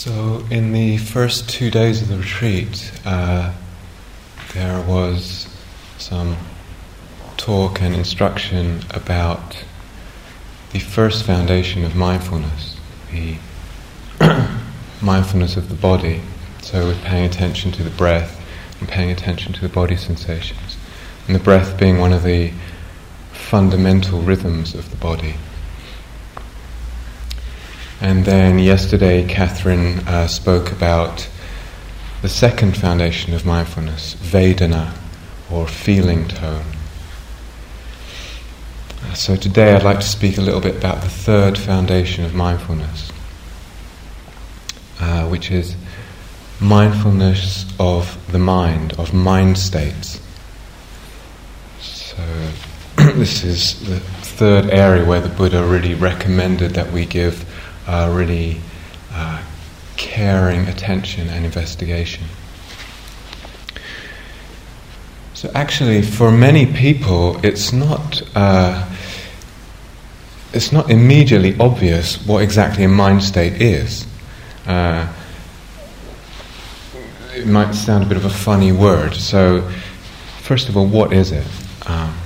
So, in the first two days of the retreat, uh, there was some talk and instruction about the first foundation of mindfulness, the mindfulness of the body. So, with paying attention to the breath and paying attention to the body sensations, and the breath being one of the fundamental rhythms of the body. And then yesterday, Catherine uh, spoke about the second foundation of mindfulness, Vedana, or feeling tone. So today I'd like to speak a little bit about the third foundation of mindfulness, uh, which is mindfulness of the mind, of mind states. So this is the third area where the Buddha really recommended that we give uh, really uh, caring attention and investigation. So, actually, for many people, it's not. Uh, it's not immediately obvious what exactly a mind state is. Uh, it might sound a bit of a funny word. So, first of all, what is it? Um,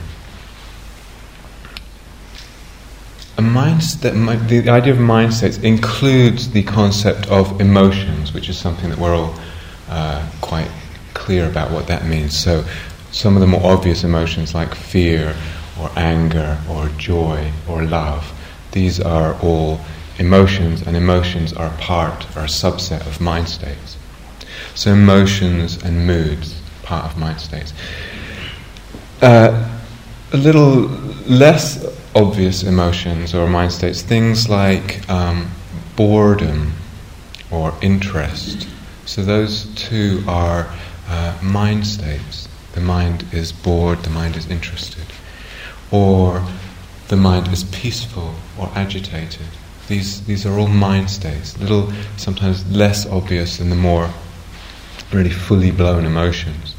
a mind the idea of mind states includes the concept of emotions, which is something that we're all uh, quite clear about what that means. So, some of the more obvious emotions like fear, or anger, or joy, or love, these are all emotions, and emotions are a part, or a subset of mind states. So, emotions and moods, part of mind states. Uh, a little less obvious emotions or mind states, things like um, boredom or interest. So those two are uh, mind states. The mind is bored, the mind is interested. Or the mind is peaceful or agitated. These, these are all mind states, little, sometimes less obvious than the more really fully blown emotions.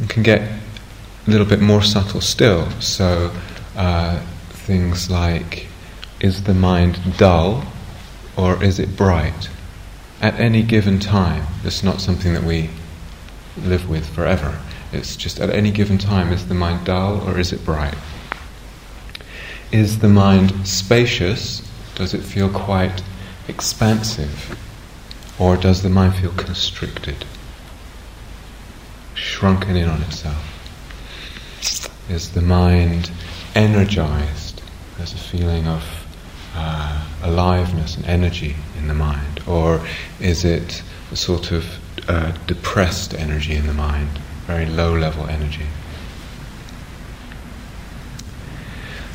It can get a little bit more subtle still. So uh, things like is the mind dull or is it bright? At any given time, it's not something that we live with forever. It's just at any given time, is the mind dull or is it bright? Is the mind spacious? Does it feel quite expansive? Or does the mind feel constricted? Shrunken in on itself? Is the mind energized. There's a feeling of uh, aliveness and energy in the mind? Or is it a sort of uh, depressed energy in the mind, very low level energy?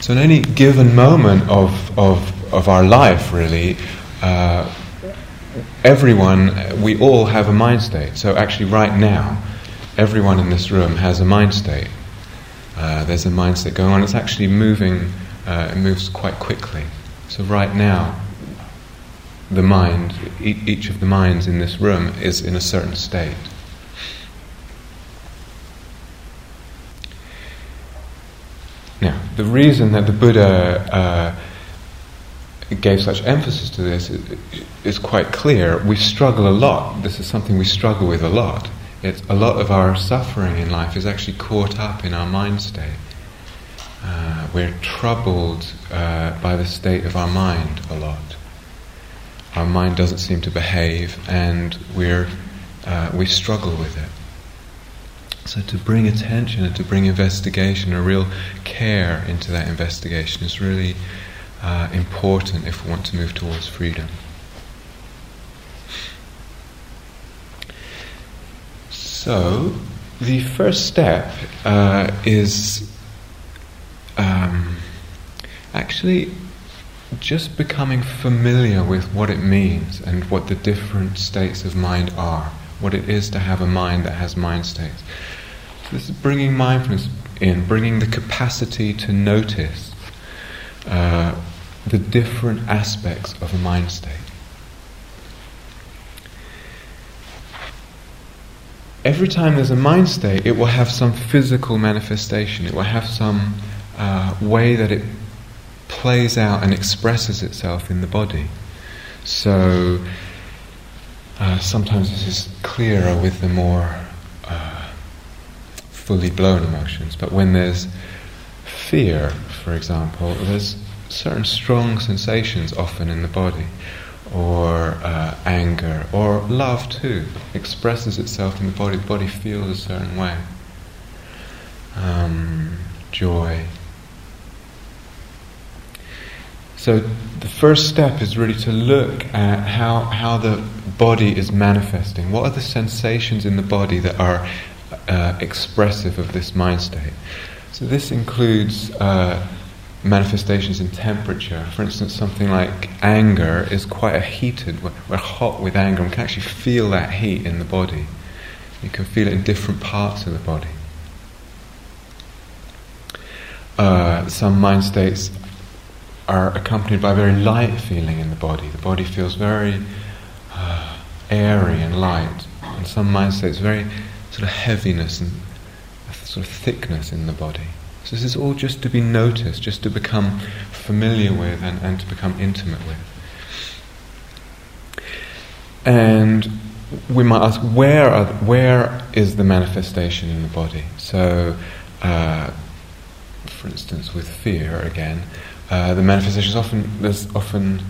So, in any given moment of, of, of our life, really, uh, everyone, we all have a mind state. So, actually, right now, everyone in this room has a mind state. Uh, there's a mindset going on. It's actually moving, uh, it moves quite quickly. So, right now, the mind, e- each of the minds in this room is in a certain state. Now, the reason that the Buddha uh, gave such emphasis to this is, is quite clear. We struggle a lot. This is something we struggle with a lot it's a lot of our suffering in life is actually caught up in our mind state. Uh, we're troubled uh, by the state of our mind a lot. Our mind doesn't seem to behave, and we're uh, we struggle with it. So to bring attention and to bring investigation, a real care into that investigation, is really uh, important if we want to move towards freedom. So, the first step uh, is um, actually just becoming familiar with what it means and what the different states of mind are, what it is to have a mind that has mind states. So this is bringing mindfulness in, bringing the capacity to notice uh, the different aspects of a mind state. Every time there's a mind state, it will have some physical manifestation. It will have some uh, way that it plays out and expresses itself in the body. So uh, sometimes this is clearer with the more uh, fully blown emotions, but when there's fear, for example, there's certain strong sensations often in the body, or uh, anger, or love too, expresses itself in the body. The body feels a certain way. Um, joy. So the first step is really to look at how, how the body is manifesting. What are the sensations in the body that are uh, expressive of this mind state? So this includes uh, manifestations in temperature. For instance, something like anger is quite a heated, we're hot with anger, and we can actually feel that heat in the body. You can feel it in different parts of the body. Uh, some mind states are accompanied by a very light feeling in the body. The body feels very uh, airy and light. And some mind states very sort of heaviness and sort of thickness in the body. So this is all just to be noticed, just to become familiar with and, and to become intimate with. And we might ask, where, are, where is the manifestation in the body? So, uh, for instance, with fear again, uh, the manifestation is often there's often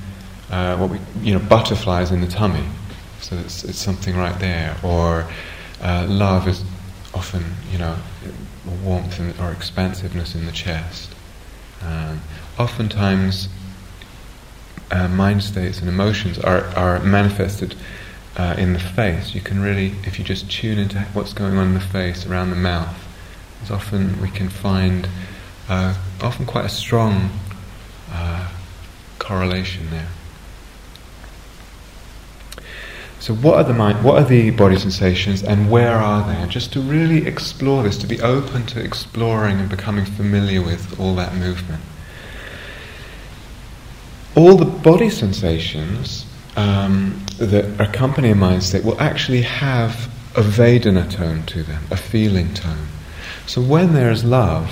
uh, what we you know butterflies in the tummy, so it's, it's something right there. Or uh, love is often you know warmth in, or expansiveness in the chest. Um, oftentimes, uh, mind states and emotions are are manifested. Uh, in the face, you can really, if you just tune into what's going on in the face, around the mouth, as often we can find often quite a strong uh, correlation there. So, what are the mind, what are the body sensations, and where are they? And just to really explore this, to be open to exploring and becoming familiar with all that movement. All the body sensations um, that accompany a mind state will actually have a Vedana tone to them, a feeling tone. So, when there is love,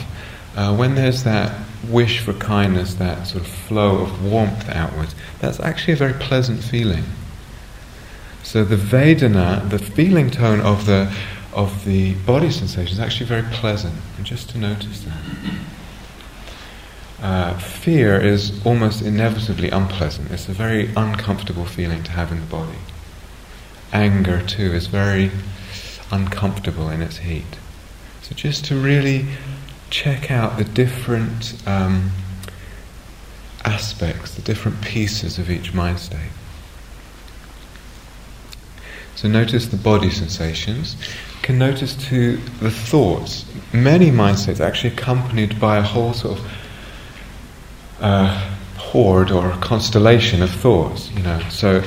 uh, when there's that wish for kindness, that sort of flow of warmth outwards, that's actually a very pleasant feeling. So the Vedana, the feeling tone of the of the body sensation is actually very pleasant, and just to notice that. Uh, fear is almost inevitably unpleasant. It's a very uncomfortable feeling to have in the body. Anger, too, is very uncomfortable in its heat. So just to really check out the different um, aspects, the different pieces of each mind state. So notice the body sensations. Can notice too the thoughts. Many mind states are actually accompanied by a whole sort of uh, horde or constellation of thoughts. You know, so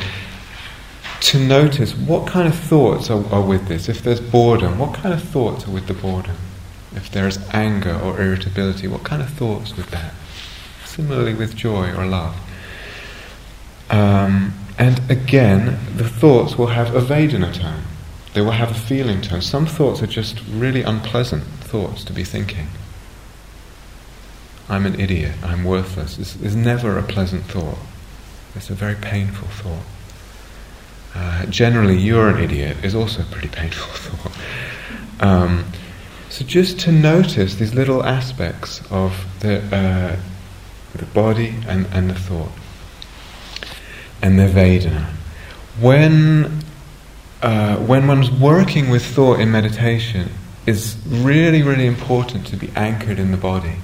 to notice what kind of thoughts are, are with this. If there's boredom, what kind of thoughts are with the boredom? if there's anger or irritability, what kind of thoughts with that? Similarly with joy or love. Um, and again, the thoughts will have a Vedana tone. They will have a feeling tone. Some thoughts are just really unpleasant thoughts to be thinking. I'm an idiot, I'm worthless. It's, it's never a pleasant thought. It's a very painful thought. Uh, generally, you're an idiot is also a pretty painful thought. Um, so just to notice these little aspects of the, uh, the body and, and the thought and the Vedana. When, uh, when one's working with thought in meditation, it's really, really important to be anchored in the body,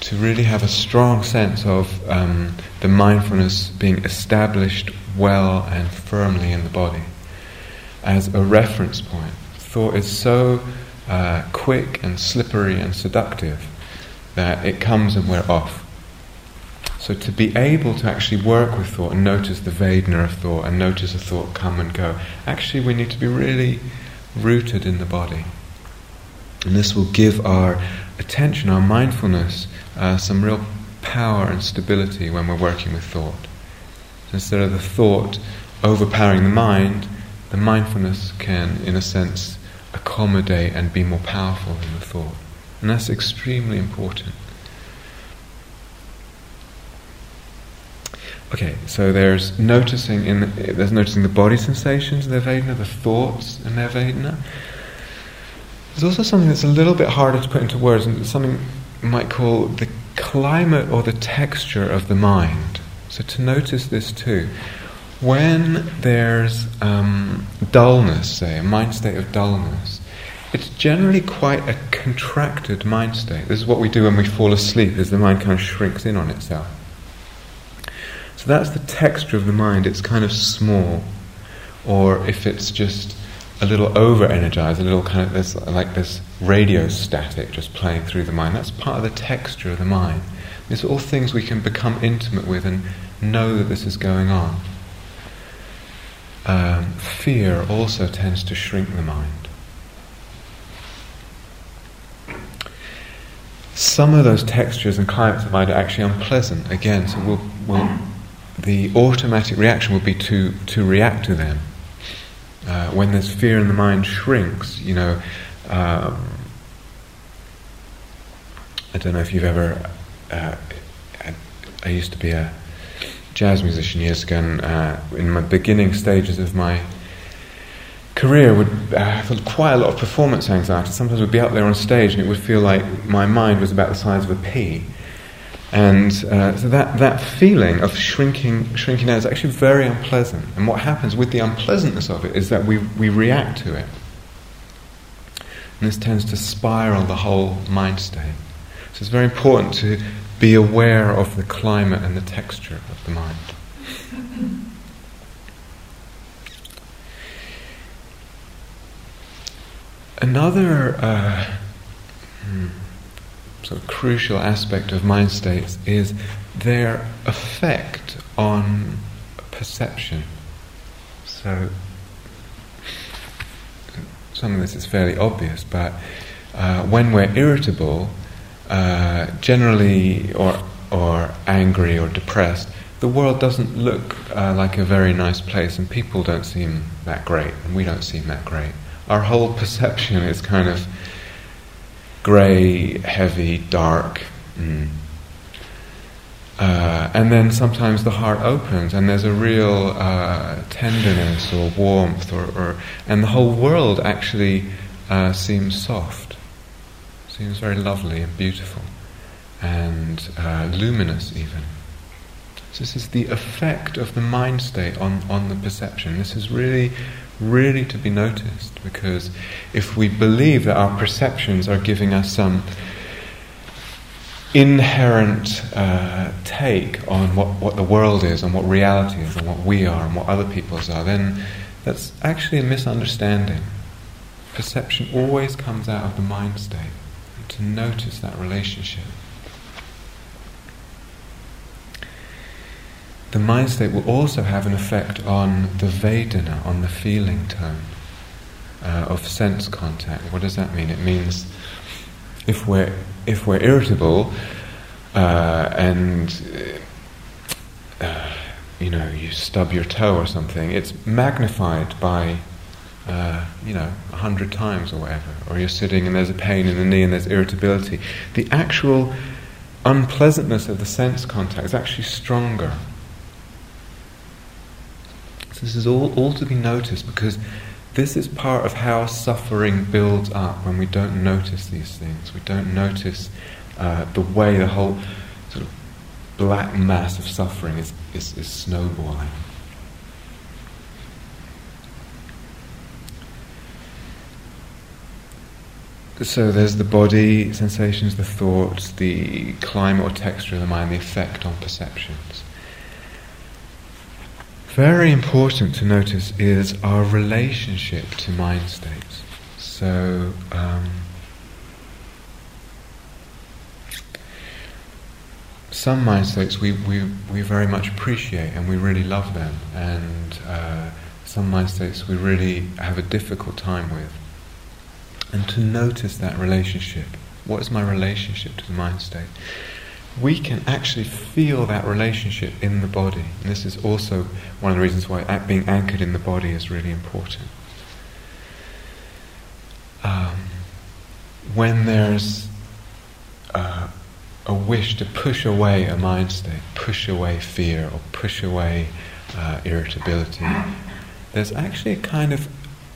to really have a strong sense of um, the mindfulness being established well and firmly in the body as a reference point. Thought is so uh, quick and slippery and seductive that it comes and we're off. So to be able to actually work with thought and notice the Vedana of thought and notice a thought come and go, actually we need to be really rooted in the body. And this will give our attention, our mindfulness, uh, some real power and stability when we're working with thought. So instead of the thought overpowering the mind, the mindfulness can, in a sense, accommodate and be more powerful than the thought. And that's extremely important. Okay, so there's noticing in there's noticing the body sensations in their Vedana, the thoughts in their Vedana. There's also something that's a little bit harder to put into words, and something you might call the climate or the texture of the mind. So to notice this too. When there's um, dullness, say, a mind state of dullness, it's generally quite a contracted mind state. This is what we do when we fall asleep, as the mind kind of shrinks in on itself. So that's the texture of the mind. It's kind of small. Or if it's just a little over energized, a little kind of this, like this radio static just playing through the mind, that's part of the texture of the mind. These are all things we can become intimate with and know that this is going on. Um, fear also tends to shrink the mind. Some of those textures and climates of mind are actually unpleasant. Again, so we'll, we'll, the automatic reaction would be to, to react to them. Uh, when there's fear in the mind shrinks, you know, um, I don't know if you've ever. Uh, I used to be a jazz musician years ago, and uh, in my beginning stages of my career, would uh, quite a lot of performance anxiety. Sometimes would be up there on stage, and it would feel like my mind was about the size of a pea. And uh, so that, that feeling of shrinking, shrinking out is actually very unpleasant. And what happens with the unpleasantness of it is that we, we react to it. And this tends to spiral the whole mind state. So it's very important to be aware of the climate and the texture of the mind. Another uh, hmm, sort of crucial aspect of mind states is their effect on perception. So, some of this is fairly obvious, but uh, when we're irritable, uh, generally, or or angry or depressed, the world doesn't look uh, like a very nice place, and people don't seem that great, and we don't seem that great. Our whole perception is kind of grey, heavy, dark. Mm. Uh, and then sometimes the heart opens and there's a real uh, tenderness or warmth, or, or, and the whole world actually uh, seems soft, seems very lovely and beautiful, and uh, luminous even. So this is the effect of the mind state on, on the perception. This is really really to be noticed because if we believe that our perceptions are giving us some inherent uh, take on what, what the world is and what reality is and what we are and what other people's are, then that's actually a misunderstanding. Perception always comes out of the mind state. To notice that relationship. The mind state will also have an effect on the Vedana, on the feeling tone uh, of sense contact. What does that mean? It means if we're if we're irritable uh, and uh, you know you stub your toe or something, it's magnified by uh, you know a hundred times or whatever. Or you're sitting and there's a pain in the knee and there's irritability. The actual unpleasantness of the sense contact is actually stronger this is all, all to be noticed because this is part of how suffering builds up when we don't notice these things. We don't notice uh, the way the whole sort of black mass of suffering is, is, is snowballing. So there's the body, sensations, the thoughts, the climate or texture of the mind, the effect on perceptions very important to notice is our relationship to mind states. So, um, some mind states we, we, we very much appreciate and we really love them, and uh, some mind states we really have a difficult time with. And to notice that relationship. What is my relationship to the mind state? We can actually feel that relationship in the body. And this is also one of the reasons why being anchored in the body is really important. Um, when there's uh, a wish to push away a mind state, push away fear, or push away uh, irritability, there's actually a kind of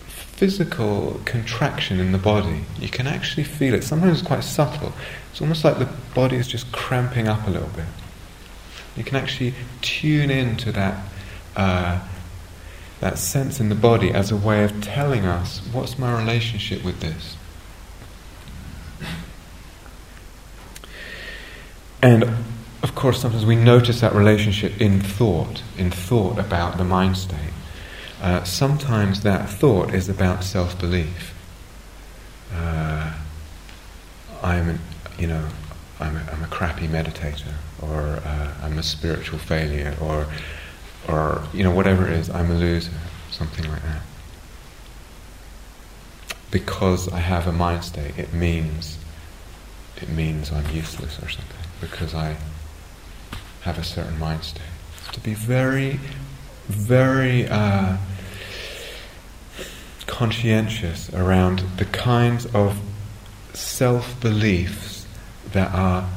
physical contraction in the body. You can actually feel it. Sometimes it's quite subtle. It's almost like the body is just cramping up a little bit. You can actually tune into that uh, that sense in the body as a way of telling us what's my relationship with this. And of course, sometimes we notice that relationship in thought, in thought about the mind state. Uh, sometimes that thought is about self-belief. Uh, I'm, an, you know, I'm a, I'm a crappy meditator, or uh, I'm a spiritual failure, or, or you know, whatever it is, I'm a loser, something like that. Because I have a mind state, it means, it means I'm useless or something because I have a certain mind state. To be very, very uh, conscientious around the kinds of self beliefs that are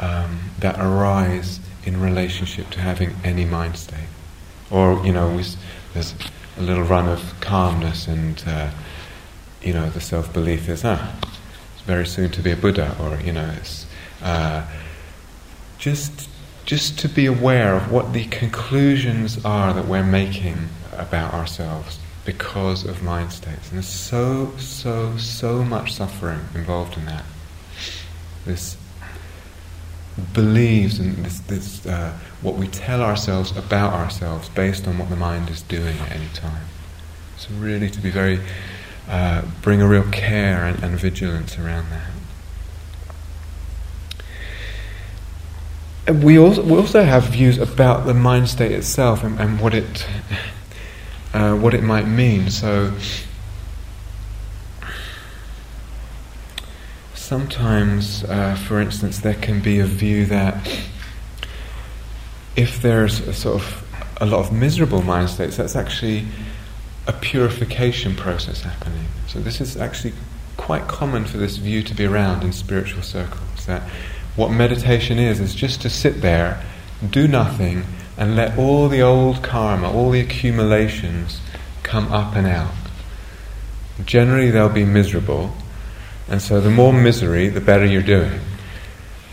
um, that arise in relationship to having any mind state, or you know, we, there's a little run of calmness, and uh, you know, the self belief is ah, it's very soon to be a Buddha, or you know, it's uh, just just to be aware of what the conclusions are that we're making about ourselves because of mind states. And there's so, so, so much suffering involved in that. This believes in this, this uh, what we tell ourselves about ourselves based on what the mind is doing at any time. So really to be very, uh, bring a real care and, and vigilance around that. we also, we also have views about the mind state itself and, and what it uh, what it might mean. So sometimes, uh, for instance, there can be a view that if there's a sort of a lot of miserable mind states, that's actually a purification process happening. So this is actually quite common for this view to be around in spiritual circles that what meditation is, is just to sit there, do nothing, and let all the old karma, all the accumulations come up and out. Generally, they'll be miserable, and so the more misery, the better you're doing.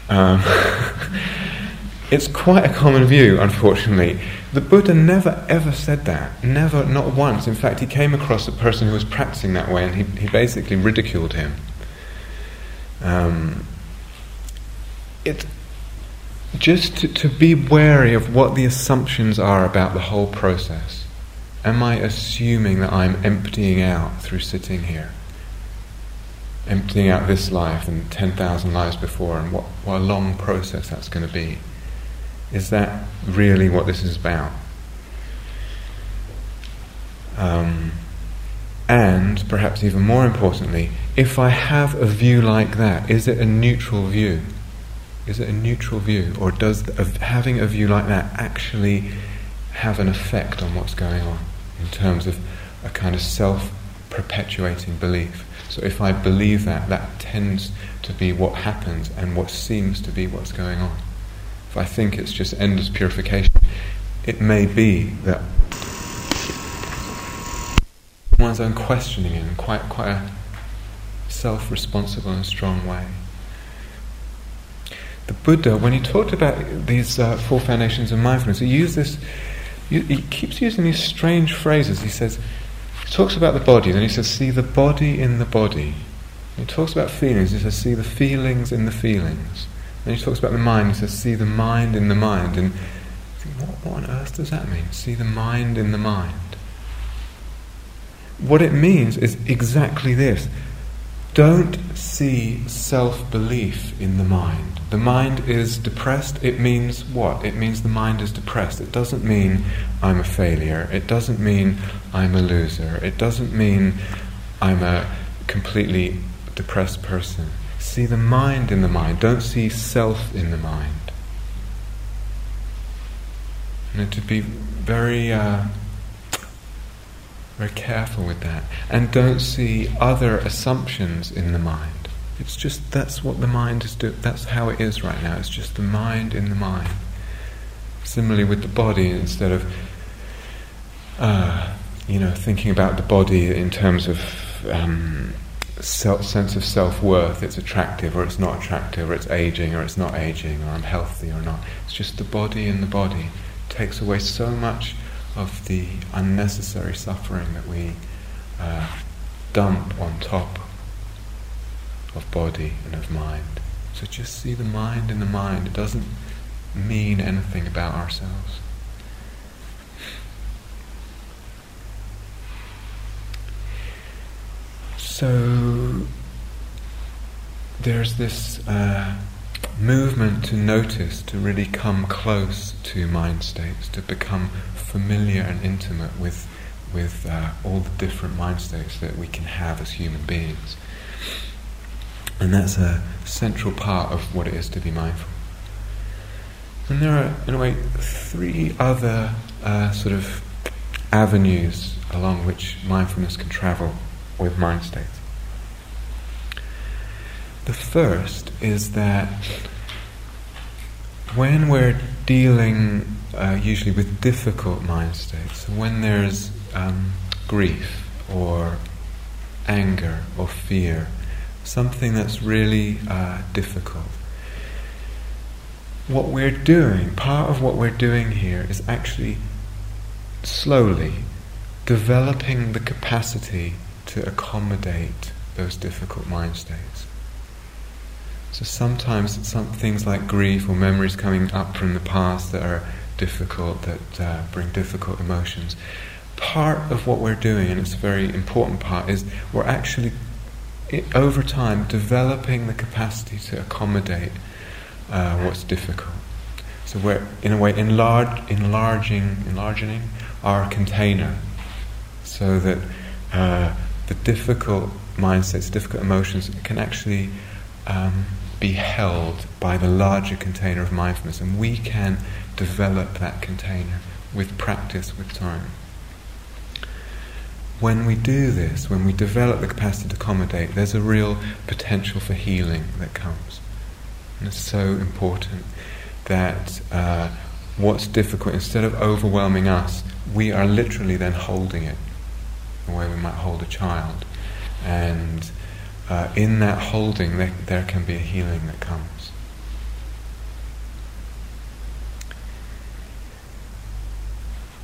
Um, it's quite a common view, unfortunately. The Buddha never ever said that. Never, not once. In fact, he came across a person who was practicing that way and he, he basically ridiculed him. Um, it just to, to be wary of what the assumptions are about the whole process. Am I assuming that I'm emptying out through sitting here? Emptying out this life and 10,000 lives before, and what, what a long process that's going to be. Is that really what this is about? Um, and perhaps even more importantly, if I have a view like that, is it a neutral view? Is it a neutral view, or does having a view like that actually have an effect on what's going on in terms of a kind of self perpetuating belief? So if I believe that, that tends to be what happens and what seems to be what's going on. If I think it's just endless purification, it may be that one's own questioning in quite quite a self-responsible and strong way the Buddha, when he talked about these uh, four foundations of mindfulness, he used this. He keeps using these strange phrases. He says, he talks about the body, then he says, "See the body in the body." he talks about feelings. He says, "See the feelings in the feelings." Then he talks about the mind. He says, "See the mind in the mind." And what, what on earth does that mean? See the mind in the mind. What it means is exactly this. Don't see self belief in the mind the mind is depressed, it means what? It means the mind is depressed. It doesn't mean I'm a failure. It doesn't mean I'm a loser. It doesn't mean I'm a completely depressed person. See the mind in the mind. Don't see self in the mind. And to be very, uh, very careful with that. And don't see other assumptions in the mind. It's just that's what the mind is doing. That's how it is right now. It's just the mind in the mind. Similarly with the body, instead of uh, you know thinking about the body in terms of um, self, sense of self worth, it's attractive or it's not attractive, or it's aging or it's not aging, or I'm healthy or not. It's just the body in the body takes away so much of the unnecessary suffering that we uh, dump on top of body and of mind. So just see the mind in the mind. It doesn't mean anything about ourselves. So there's this uh, movement to notice, to really come close to mind states, to become familiar and intimate with with uh, all the different mind states that we can have as human beings. And that's a central part of what it is to be mindful. And there are, in a way, three other uh, sort of avenues along which mindfulness can travel with mind states. The first is that when we're dealing uh, usually with difficult mind states, when there's um, grief or anger or fear, something that's really uh, difficult, what we're doing, part of what we're doing here is actually slowly developing the capacity to accommodate those difficult mind states. So sometimes some things like grief or memories coming up from the past that are difficult, that uh, bring difficult emotions. Part of what we're doing, and it's a very important part, is we're actually, over time, developing the capacity to accommodate uh, what's difficult. So we're, in a way, enlarge, enlarging, enlarging our container so that uh, the difficult mindsets, difficult emotions can actually um, be held by the larger container of mindfulness, and we can develop that container with practice, with time. When we do this, when we develop the capacity to accommodate, there's a real potential for healing that comes. And it's so important that uh, what's difficult, instead of overwhelming us, we are literally then holding it the way we might hold a child. And uh, in that holding, there, there can be a healing that comes.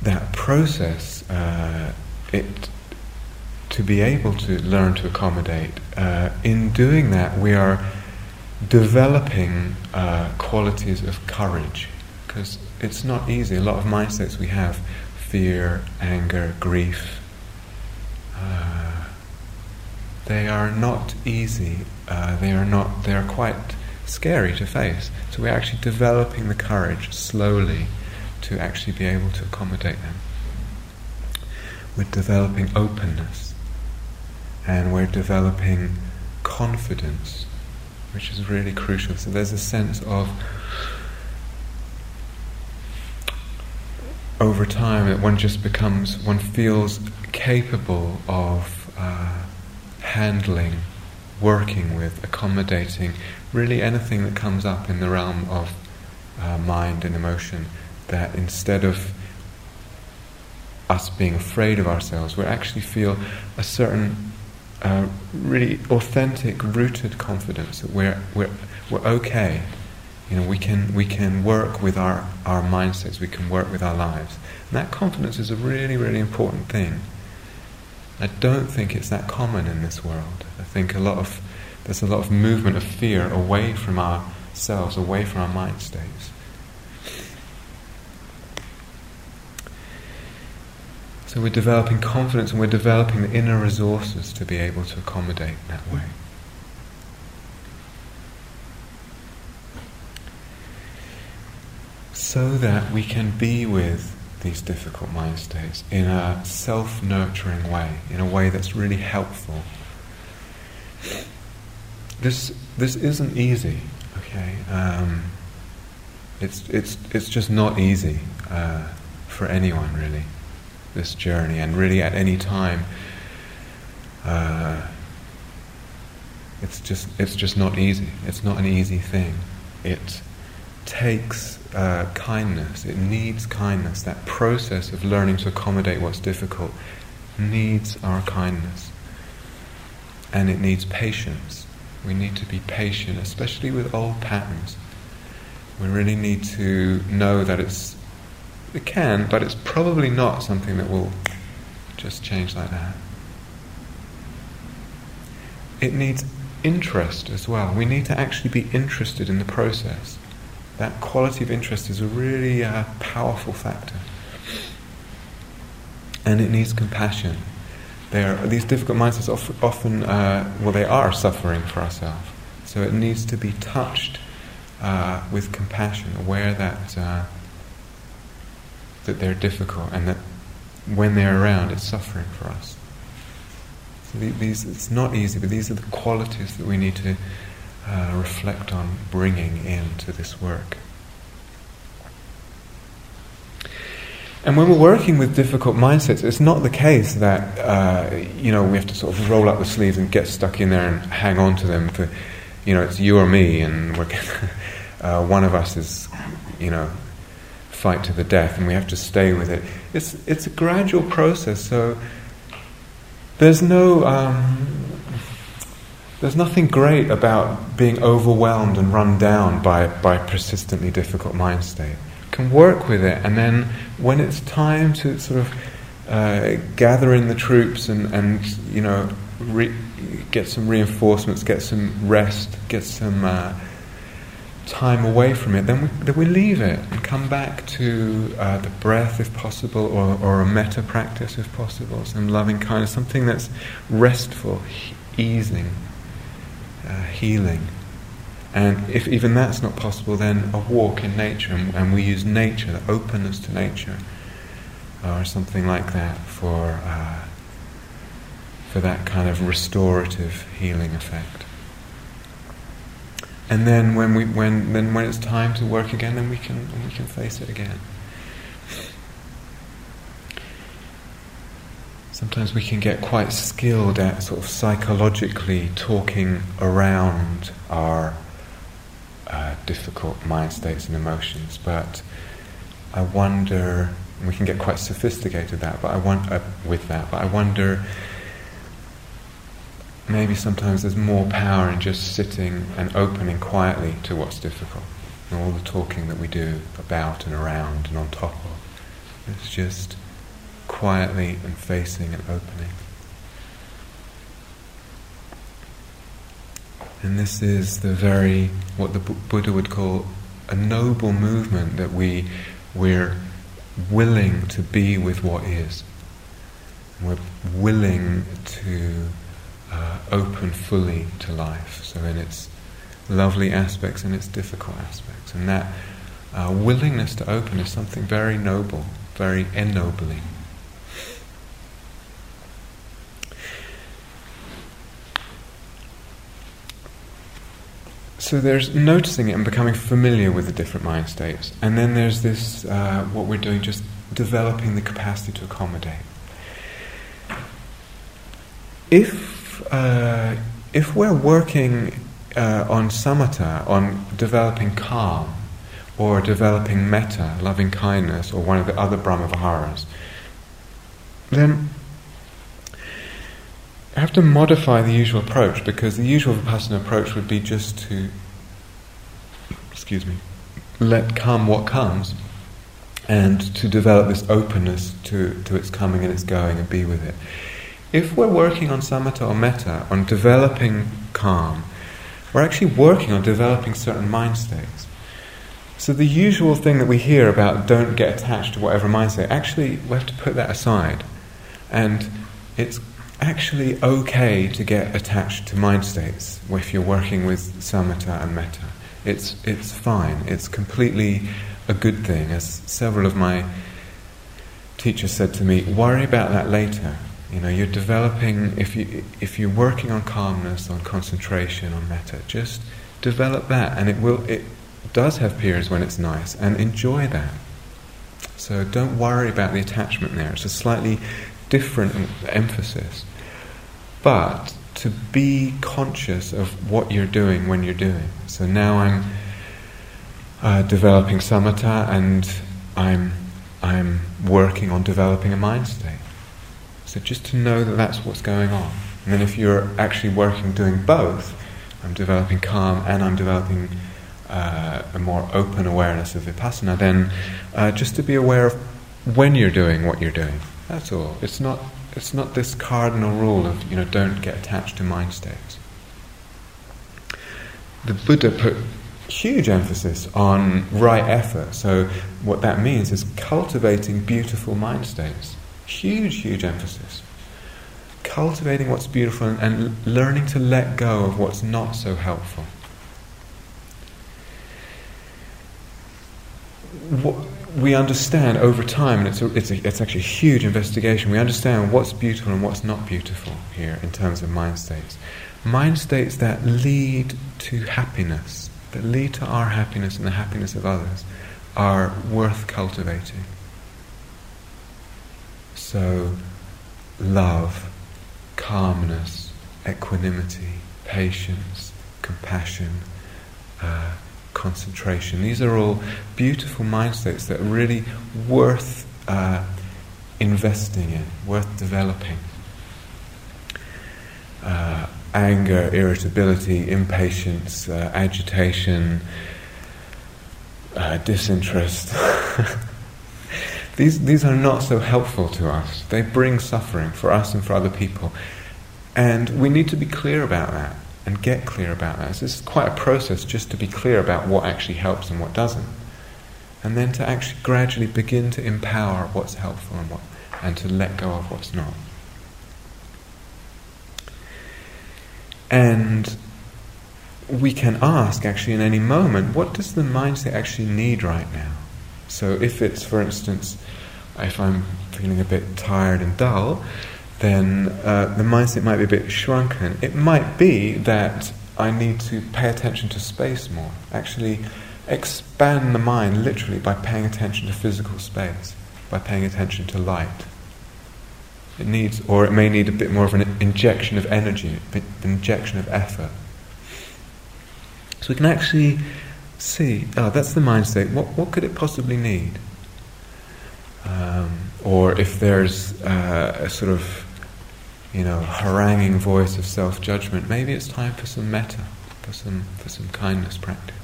That process, uh, it to be able to learn to accommodate. Uh, in doing that, we are developing uh, qualities of courage because it's not easy. A lot of mindsets we have fear, anger, grief uh, they are not easy. Uh, they are not. They are quite scary to face. So we're actually developing the courage slowly to actually be able to accommodate them. We're developing openness, and we're developing confidence which is really crucial. So there's a sense of over time that one just becomes, one feels capable of uh, handling, working with, accommodating really anything that comes up in the realm of uh, mind and emotion. That instead of us being afraid of ourselves, we actually feel a certain uh, really authentic, rooted confidence that we're, we're, we're okay. You know, we can, we can work with our, our mindsets, we can work with our lives. And that confidence is a really, really important thing. I don't think it's that common in this world. I think a lot of, there's a lot of movement of fear away from ourselves, away from our mind states. So we're developing confidence and we're developing the inner resources to be able to accommodate that way. So that we can be with these difficult mind states in a self nurturing way, in a way that's really helpful. This, this isn't easy, okay? Um, it's, it's, it's just not easy uh, for anyone, really this journey, and really at any time, uh, It's just, it's just not easy. It's not an easy thing. It takes uh, kindness. It needs kindness. That process of learning to accommodate what's difficult needs our kindness. And it needs patience. We need to be patient, especially with old patterns. We really need to know that it's, it can, but it's probably not something that will just change like that. It needs interest as well. We need to actually be interested in the process. That quality of interest is a really uh, powerful factor. And it needs compassion. There, these difficult mindsets often, uh, well, they are suffering for ourselves. So it needs to be touched uh, with compassion, aware that uh, that they're difficult and that when they're around, it's suffering for us. So these, it's not easy, but these are the qualities that we need to uh, reflect on bringing into this work. And when we're working with difficult mindsets, it's not the case that uh, you know we have to sort of roll up the sleeves and get stuck in there and hang on to them for you know it's you or me, and we're uh, one of us is you know fight to the death, and we have to stay with it. It's it's a gradual process, so there's no um, there's nothing great about being overwhelmed and run down by by persistently difficult mind state. Can work with it, and then when it's time to sort of uh, gather in the troops and, and you know re- get some reinforcements, get some rest, get some uh, time away from it, then we, then we leave it and come back to uh, the breath if possible, or, or a metta practice if possible, some loving kindness, something that's restful, easing, uh, healing. And if even that's not possible, then a walk in nature, and, and we use nature, the openness to nature, or something like that for uh, for that kind of restorative healing effect. And then when we when then when it's time to work again, then we can we can face it again. Sometimes we can get quite skilled at sort of psychologically talking around our uh, difficult mind states and emotions. But I wonder, we can get quite sophisticated that, but I want uh, with that. But I wonder, maybe sometimes there's more power in just sitting and opening quietly to what's difficult, and all the talking that we do about and around and on top of. It's just quietly and facing and opening. And this is the very, what the Buddha would call a noble movement that we, we're willing to be with what is. We're willing to uh, open fully to life, so in its lovely aspects and its difficult aspects. And that uh, willingness to open is something very noble, very ennobling. So there's noticing it and becoming familiar with the different mind states, and then there's this uh, what we're doing, just developing the capacity to accommodate. If uh, if we're working uh, on samatha, on developing calm, or developing metta, loving kindness, or one of the other Brahma Viharas, then I have to modify the usual approach because the usual Vipassana approach would be just to, excuse me, let come what comes and to develop this openness to, to its coming and its going and be with it. If we're working on samatha or metta, on developing calm, we're actually working on developing certain mind states. So the usual thing that we hear about don't get attached to whatever mind state, actually we have to put that aside. And it's actually okay to get attached to mind states if you're working with samatha and metta. It's, it's fine, it's completely a good thing. As several of my teachers said to me, worry about that later. You know, you're developing, if, you, if you're working on calmness, on concentration, on metta, just develop that. And it, will, it does have periods when it's nice, and enjoy that. So don't worry about the attachment there. It's a slightly different emphasis. But to be conscious of what you're doing when you're doing. So now I'm uh, developing samatha and I'm, I'm working on developing a mind state. So just to know that that's what's going on. And then if you're actually working doing both, I'm developing calm and I'm developing uh, a more open awareness of vipassana, then uh, just to be aware of when you're doing what you're doing. That's all. It's not, it's not this cardinal rule of, you know, don't get attached to mind states. The Buddha put huge emphasis on right effort. So, what that means is cultivating beautiful mind states. Huge, huge emphasis. Cultivating what's beautiful and, and learning to let go of what's not so helpful. What we understand over time, and it's, a, it's, a, it's actually a huge investigation, we understand what's beautiful and what's not beautiful here in terms of mind states. Mind states that lead to happiness that lead to our happiness and the happiness of others are worth cultivating. So, love, calmness, equanimity, patience, compassion, uh, concentration. These are all beautiful mind states that are really worth uh, investing in, worth developing. Uh, anger, irritability, impatience, uh, agitation, uh, disinterest. these, these are not so helpful to us. They bring suffering for us and for other people. And we need to be clear about that and get clear about that. So is quite a process just to be clear about what actually helps and what doesn't. And then to actually gradually begin to empower what's helpful and, what, and to let go of what's not. And we can ask actually in any moment, what does the mindset actually need right now? So if it's, for instance, if I'm feeling a bit tired and dull, then uh, the mindset might be a bit shrunken. It might be that I need to pay attention to space more. Actually, expand the mind literally by paying attention to physical space, by paying attention to light. It needs, or it may need a bit more of an injection of energy, an injection of effort. So we can actually see, oh, that's the mind state. What, what could it possibly need? Um, or if there's uh, a sort of, you know, haranguing voice of self-judgment, maybe it's time for some metta, for some for some kindness practice.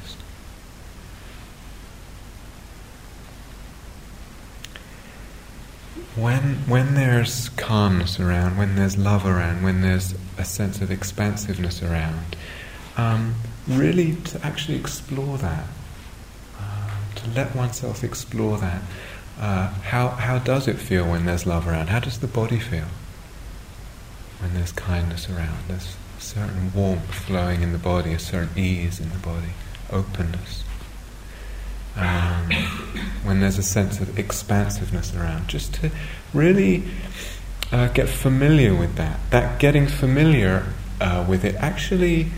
when when there's calmness around, when there's love around, when there's a sense of expansiveness around, um, really to actually explore that, uh, to let oneself explore that. Uh, how how does it feel when there's love around? How does the body feel when there's kindness around? There's a certain warmth flowing in the body, a certain ease in the body, openness um, when there's a sense of expansiveness around, just to really uh, get familiar with that. That getting familiar uh, with it actually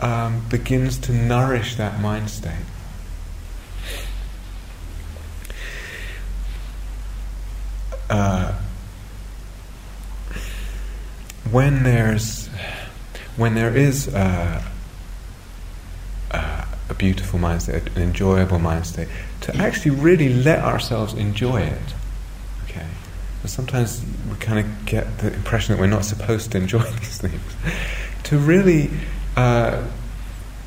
um, begins to nourish that mind state. Uh, when there's when there is uh, uh, a beautiful mind state, an enjoyable mind state, to actually really let ourselves enjoy it. Okay? Sometimes we kind of get the impression that we're not supposed to enjoy these things. to really uh,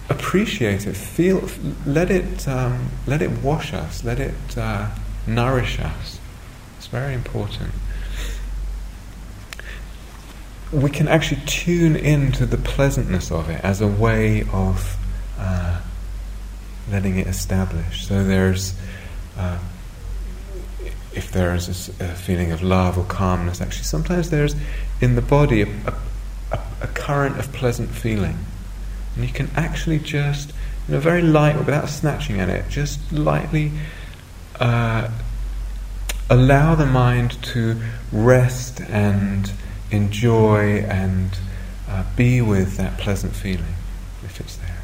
appreciate it, feel, let it, um, let it wash us, let it uh, nourish us. It's very important. We can actually tune into the pleasantness of it as a way of uh, letting it establish. So there's, uh, if there's a, a, feeling of love or calmness, actually sometimes there's in the body a, a, a, current of pleasant feeling. And you can actually just, in a very light, without snatching at it, just lightly uh, allow the mind to rest and enjoy and uh, be with that pleasant feeling if it's there.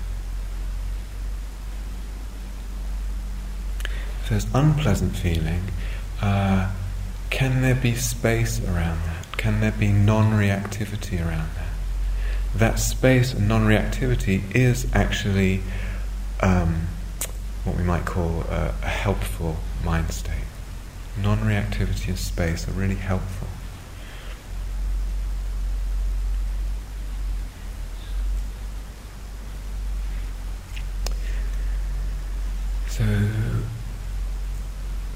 If there's unpleasant feeling, uh, can there be space around that? Can there be non reactivity around that? that space and non reactivity is actually um, what we might call a, a helpful mind state. Non reactivity and space are really helpful. So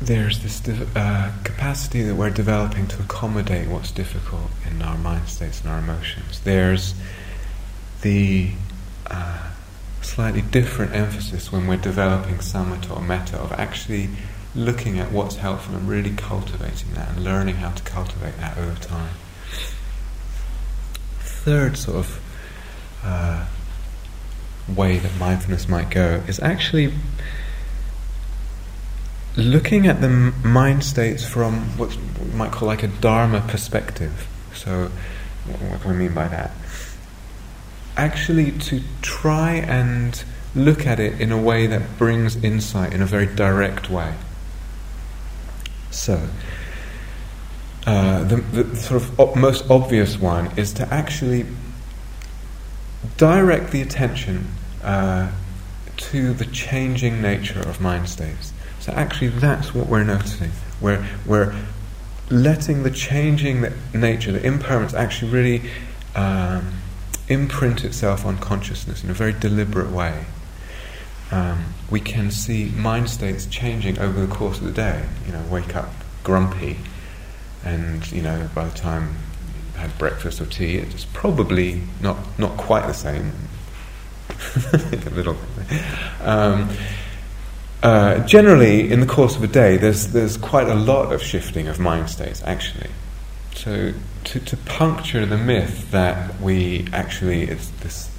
there's this uh, capacity that we're developing to accommodate what's difficult in our mind states and our emotions. There's the uh, slightly different emphasis when we're developing samatha or metta of actually looking at what's helpful and really cultivating that and learning how to cultivate that over time. Third sort of uh, way that mindfulness might go is actually looking at the mind states from what we might call like a dharma perspective. So, what do I mean by that? Actually, to try and look at it in a way that brings insight in a very direct way. So, uh, the, the, sort of op- most obvious one is to actually direct the attention uh, to the changing nature of mind states. So actually, that's what we're noticing. We're, we're letting the changing nature, the impermanence, actually really um, imprint itself on consciousness in a very deliberate way. Um, we can see mind states changing over the course of the day. You know, wake up grumpy, and you know, by the time you had breakfast or tea, it's probably not not quite the same. a little. Um, uh, generally, in the course of a day, there's, there's quite a lot of shifting of mind states, actually. So, to, to puncture the myth that we actually, it's this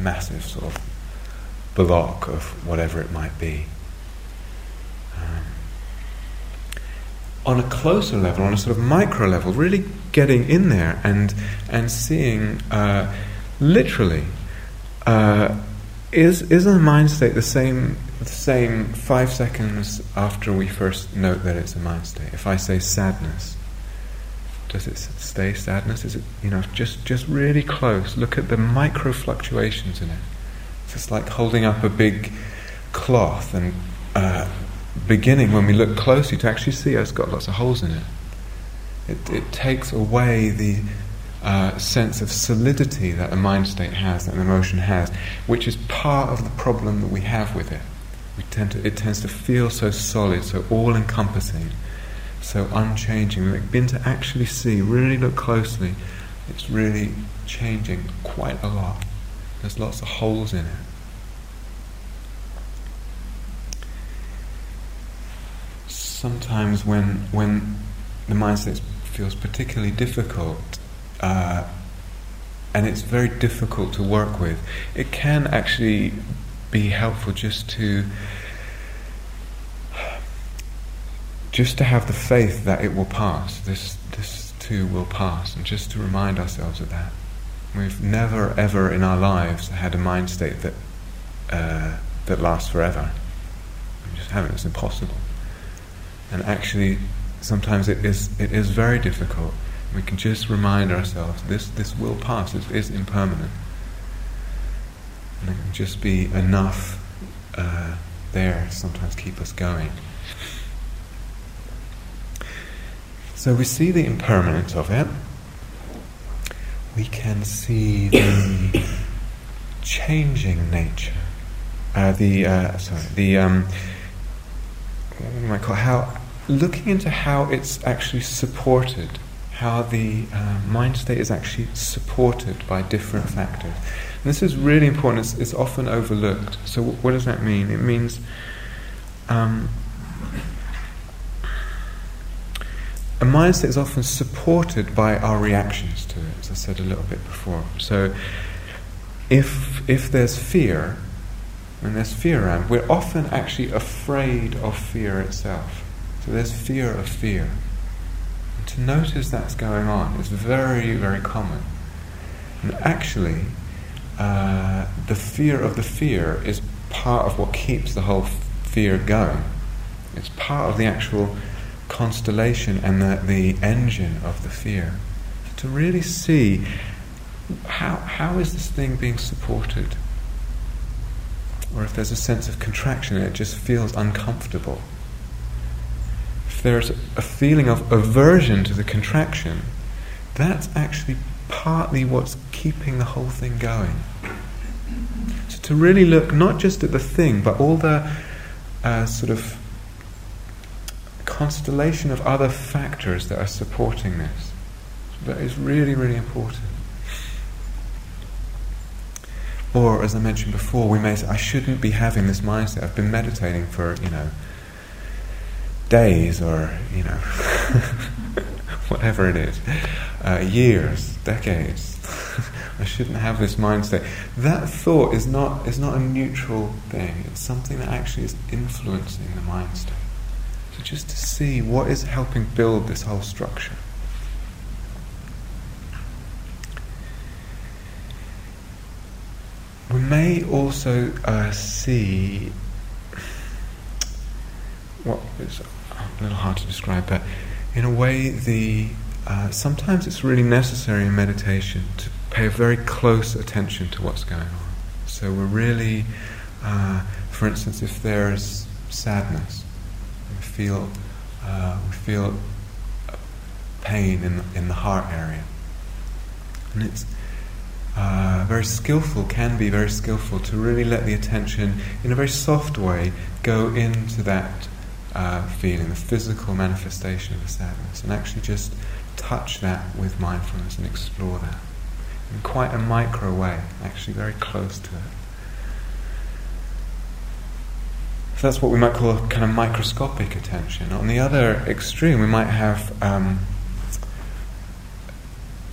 massive sort of block of whatever it might be. Um, on a closer level, on a sort of micro level, really getting in there and, and seeing uh, literally uh, is, is a mind state the same the same five seconds after we first note that it's a mind state. If I say sadness, does it stay sadness? Is it you know just just really close? Look at the micro fluctuations in it. It's just like holding up a big cloth and uh, beginning when we look closely to actually see it's got lots of holes in it. It, it takes away the uh, sense of solidity that a mind state has, that an emotion has, which is part of the problem that we have with it we tend to, it tends to feel so solid, so all encompassing, so unchanging. We begin to actually see, really look closely, it's really changing quite a lot. There's lots of holes in it. Sometimes when when the mindset feels particularly difficult, uh, and it's very difficult to work with, it can actually be helpful just to just to have the faith that it will pass. This this too will pass, and just to remind ourselves of that. We've never ever in our lives had a mind state that uh, that lasts forever. We just haven't. It's impossible. And actually, sometimes it is it is very difficult. We can just remind ourselves this this will pass. It is impermanent. And it can just be enough uh, there sometimes keep us going. So we see the impermanence of it. We can see the changing nature. Uh, the uh, sorry, the um, what am I call how looking into how it's actually supported, how the uh, mind state is actually supported by different factors. And this is really important. It's, it's often overlooked. So, w- what does that mean? It means um, a mindset is often supported by our reactions to it, as I said a little bit before. So, if if there's fear, when there's fear around, we're often actually afraid of fear itself. So there's fear of fear. And to notice that's going on is very, very common. And actually, uh, the fear of the fear is part of what keeps the whole fear going. It's part of the actual constellation and the, the engine of the fear. To really see how, how is this thing being supported? Or if there's a sense of contraction and it just feels uncomfortable. If there's a feeling of aversion to the contraction, that's actually partly what's keeping the whole thing going. So to really look not just at the thing, but all the uh, sort of constellation of other factors that are supporting this. That is really, really important. Or, as I mentioned before, we may say, I shouldn't be having this mindset. I've been meditating for, you know, days or, you know, whatever it is, uh, years, decades. I shouldn't have this mindset. That thought is not, is not a neutral thing, it's something that actually is influencing the mind state. So, just to see what is helping build this whole structure. We may also uh, see what is a little hard to describe, but in a way, the uh, sometimes it's really necessary in meditation to pay a very close attention to what's going on. So we're really, uh, for instance, if there's sadness, we feel uh, we feel pain in in the heart area, and it's uh, very skillful, can be very skillful to really let the attention, in a very soft way, go into that uh, feeling, the physical manifestation of the sadness, and actually just touch that with mindfulness and explore that in quite a micro way, actually very close to it. So that's what we might call kind of microscopic attention. On the other extreme, we might have um,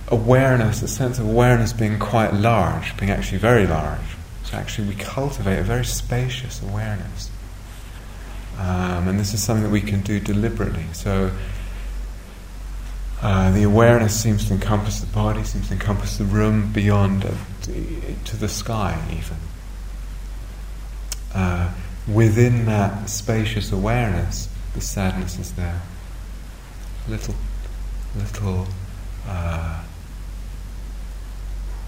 awareness, a sense of awareness being quite large, being actually very large. So actually, we cultivate a very spacious awareness. Um, and this is something that we can do deliberately. So uh, the awareness seems to encompass the body, seems to encompass the room beyond uh, to the sky, even. Uh, within that spacious awareness, the sadness is there. Little, little uh,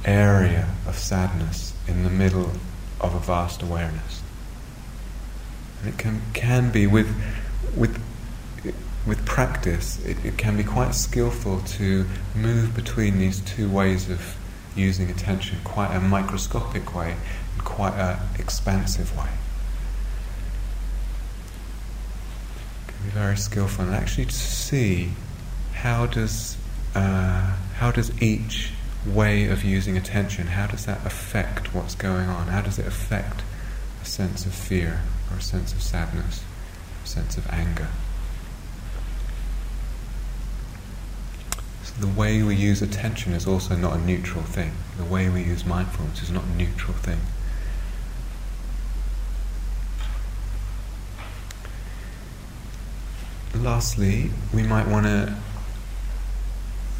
area of sadness in the middle of a vast awareness. And it can, can be with, with, with practice, it, it can be quite skillful to move between these two ways of using attention, quite a microscopic way and quite an expansive way. It can be very skillful and actually to see how does uh, how does each way of using attention, how does that affect what's going on? How does it affect a sense of fear or a sense of sadness, a sense of anger? The way we use attention is also not a neutral thing. The way we use mindfulness is not a neutral thing. Lastly, we might want to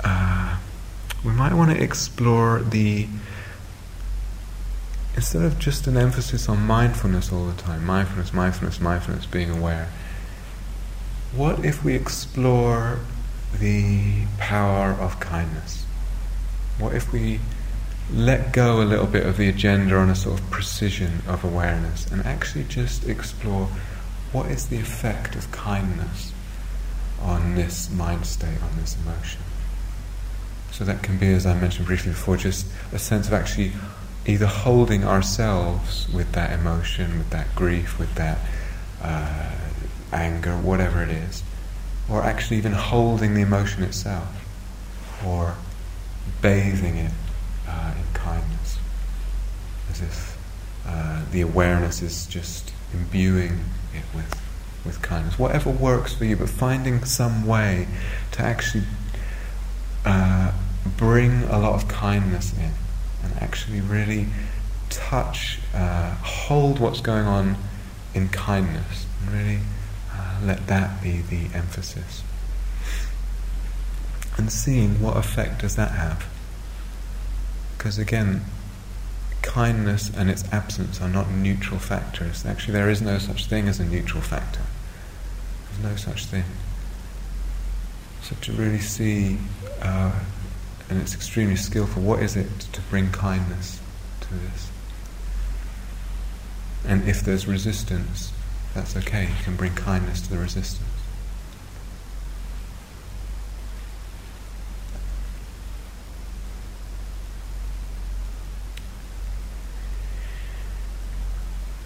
uh, we might want to explore the instead of just an emphasis on mindfulness all the time, mindfulness, mindfulness, mindfulness, being aware. What if we explore the power of kindness? What if we let go a little bit of the agenda on a sort of precision of awareness and actually just explore what is the effect of kindness on this mind state, on this emotion? So that can be, as I mentioned briefly before, just a sense of actually either holding ourselves with that emotion, with that grief, with that uh, anger, whatever it is, or actually even holding the emotion itself, or bathing it uh, in kindness, as if uh, the awareness is just imbuing it with with kindness. Whatever works for you, but finding some way to actually uh, bring a lot of kindness in and actually really touch, uh, hold what's going on in kindness and really let that be the emphasis. And seeing what effect does that have. Because again, kindness and its absence are not neutral factors. Actually, there is no such thing as a neutral factor. There's no such thing. So to really see uh, and it's extremely skillful. What is it to bring kindness to this? And if there's resistance, that's okay. You can bring kindness to the resistance.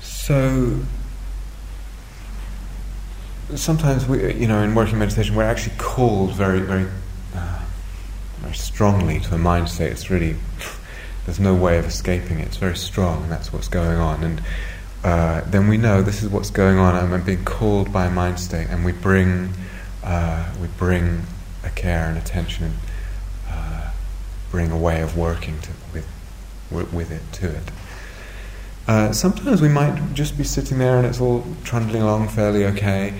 So sometimes we, you know, in working meditation, we're actually called very, very, uh, very strongly to a mind state. It's really there's no way of escaping it. It's very strong, and that's what's going on. And uh, then we know this is what's going on. I'm being called by a mind state, and we bring uh, we bring a care and attention, and uh, bring a way of working to, with with it to it. Uh, sometimes we might just be sitting there and it's all trundling along fairly okay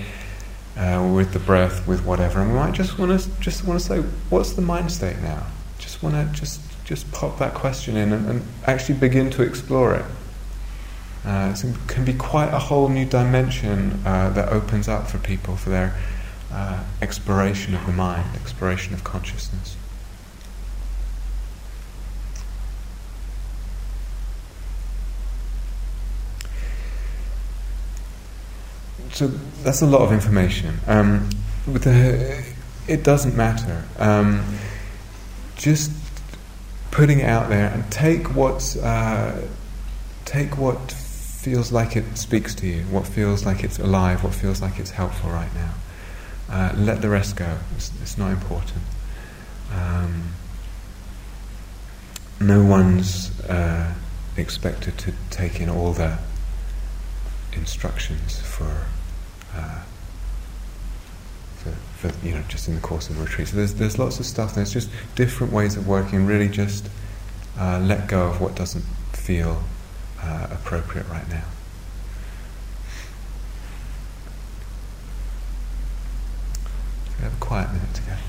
uh, with the breath, with whatever, and we might just want to just want to say, what's the mind state now? Just want to just just pop that question in and, and actually begin to explore it. Uh, it can be quite a whole new dimension uh, that opens up for people for their uh, exploration of the mind, exploration of consciousness. so that's a lot of information. Um, the, it doesn't matter. Um, just putting it out there and take what uh, take what feels like it speaks to you, what feels like it's alive, what feels like it's helpful right now. Uh, let the rest go. It's, it's not important. Um, no one's uh, expected to take in all the instructions for uh, for, for, you know just in the course of a retreat. So there's there's lots of stuff. There's just different ways of working. Really, just uh, let go of what doesn't feel uh, appropriate right now. We have a quiet minute together.